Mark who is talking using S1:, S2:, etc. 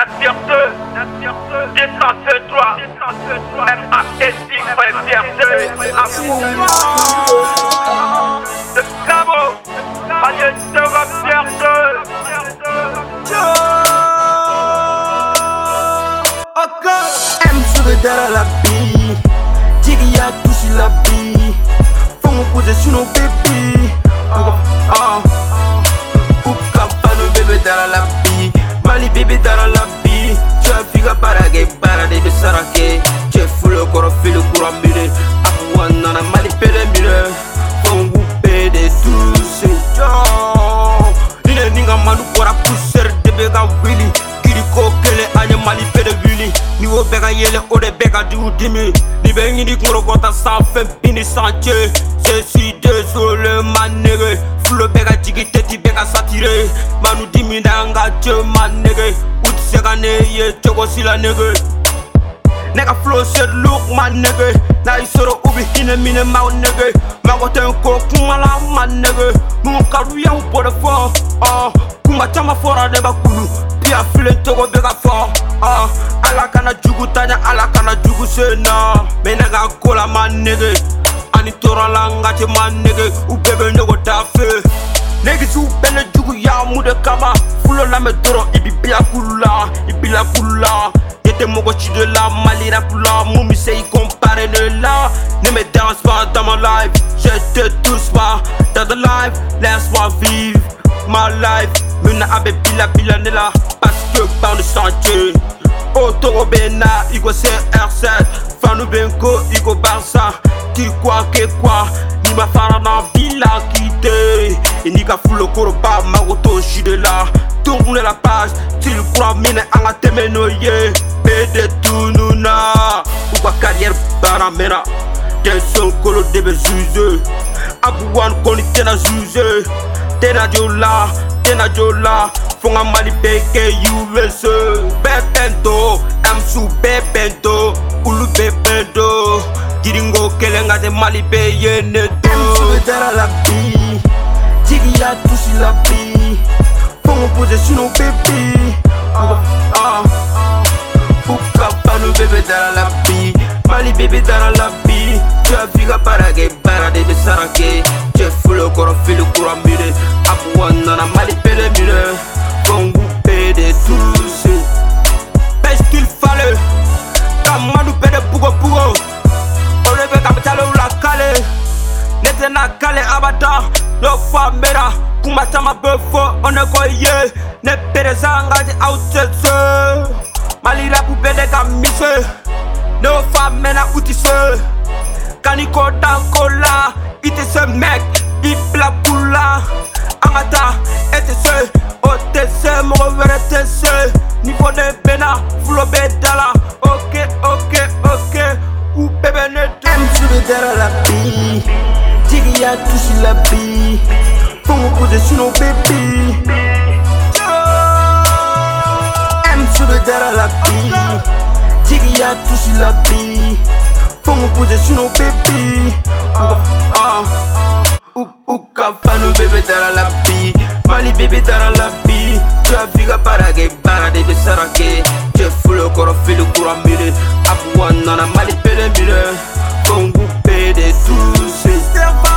S1: Nature 2, Nature 2, 203, 203, MASI, frère fierté, de
S2: M sugar dara la bi Jiggy ya touche la bi Faut me poser sur nos bébés Manu kora pousser de bega willy. Kiri ko kele anye mali pele wili Ni wo bɛka yɛlɛ o de bɛ ka jugu dimi. Ni bɛ ɲini kunkolo kɔta san fɛn bini san cɛ Je suis désolé ma nigga Fulo bɛ ka jigi tɛti bɛ ka satire. Manu dimi da n ka cɛ ma nigga U ti se ka ne ye cogo si la nigga Ne ka flow look ma nigga N'a y'i sɔrɔ u bi hinɛ minɛ ma nigga Mago tɛ n ko kuma la ma nigga Mun ka d'u ye u b'o de fɔ ɔ Kuma caman fɔra ne ba kulu Biya filen togo bɛ ka fɔ ɔ Ala kana jugu taɲa ala kana jugu sen na Mɛ ne ka ko la ma nigga Ani tɔɔrɔ la n ka cɛ ma nigga U bɛɛ bɛ ɲɔgɔn fɛ Negisiw bɛɛ ne juguya de kama. Fulo lamɛn dɔrɔn i bi bila kulu la I bila kulu la tɛ mɔgɔ ci de la Mali la Mun bi se i compare ne la. Ne me danse pas dans ma life Te touche pas. Dans the life Laisse-moi vivre ma life. Mina a bɛ bila bila ne la Parce que ban de chantier O togo bɛ na i ko CR7 Fanu bɛ n ko i ko Barça. Qui quoi que quoi? Ni ma fara na bila kite I n'i ka fulo koroba mago to si de la Tourne la page Til kura minɛ an ka tɛmɛ n'o ye Bɛɛ de tununa U ka carrière baara Denson kolo de bɛ juge Abu wan kɔni tɛna jo la tɛna jo la Fo n ka mali bɛɛ kɛ US Bɛɛ bɛnto Msu bɛɛ bɛnto Olu bɛɛ bɛnto Giringo kelen ka tɛ mali bɛɛ ye ne to dara la bi Jigi ya touche la bi Uka dara la bi Mali bébé dara la bi As vu ka barage barade de Tu es fou le corps fait le courant mire Apu wanana mali pele mire Fongu pede tous Best qu'il fallait. Kamadu pede bugo bugo Ole be kapitale ula kale Ne tena kale abada No fa mera Kuma tama be fo one ko ye Ne pere zanga di outse Mali rapu pede ka mise No la Ite se mek I bila kula An ka taa e tɛ se O tɛ se mɔgɔ wɛrɛ tɛ se. Niveau ne bɛna Fulo bɛ da la Ok ok ok U bɛɛ bɛ ne dɔn M sube dara la Jigi ya touche la bi Faut me poser sur nos bébés M sube dara la bi Jigi ya touche la bi Fomos possession no baby Uka fano bebê dara la bi Mali bebê dara la bi Tu as vu para que para de Tu es fou le corps fait le courant mire Abu mali pele mire Kongu pede tout c'est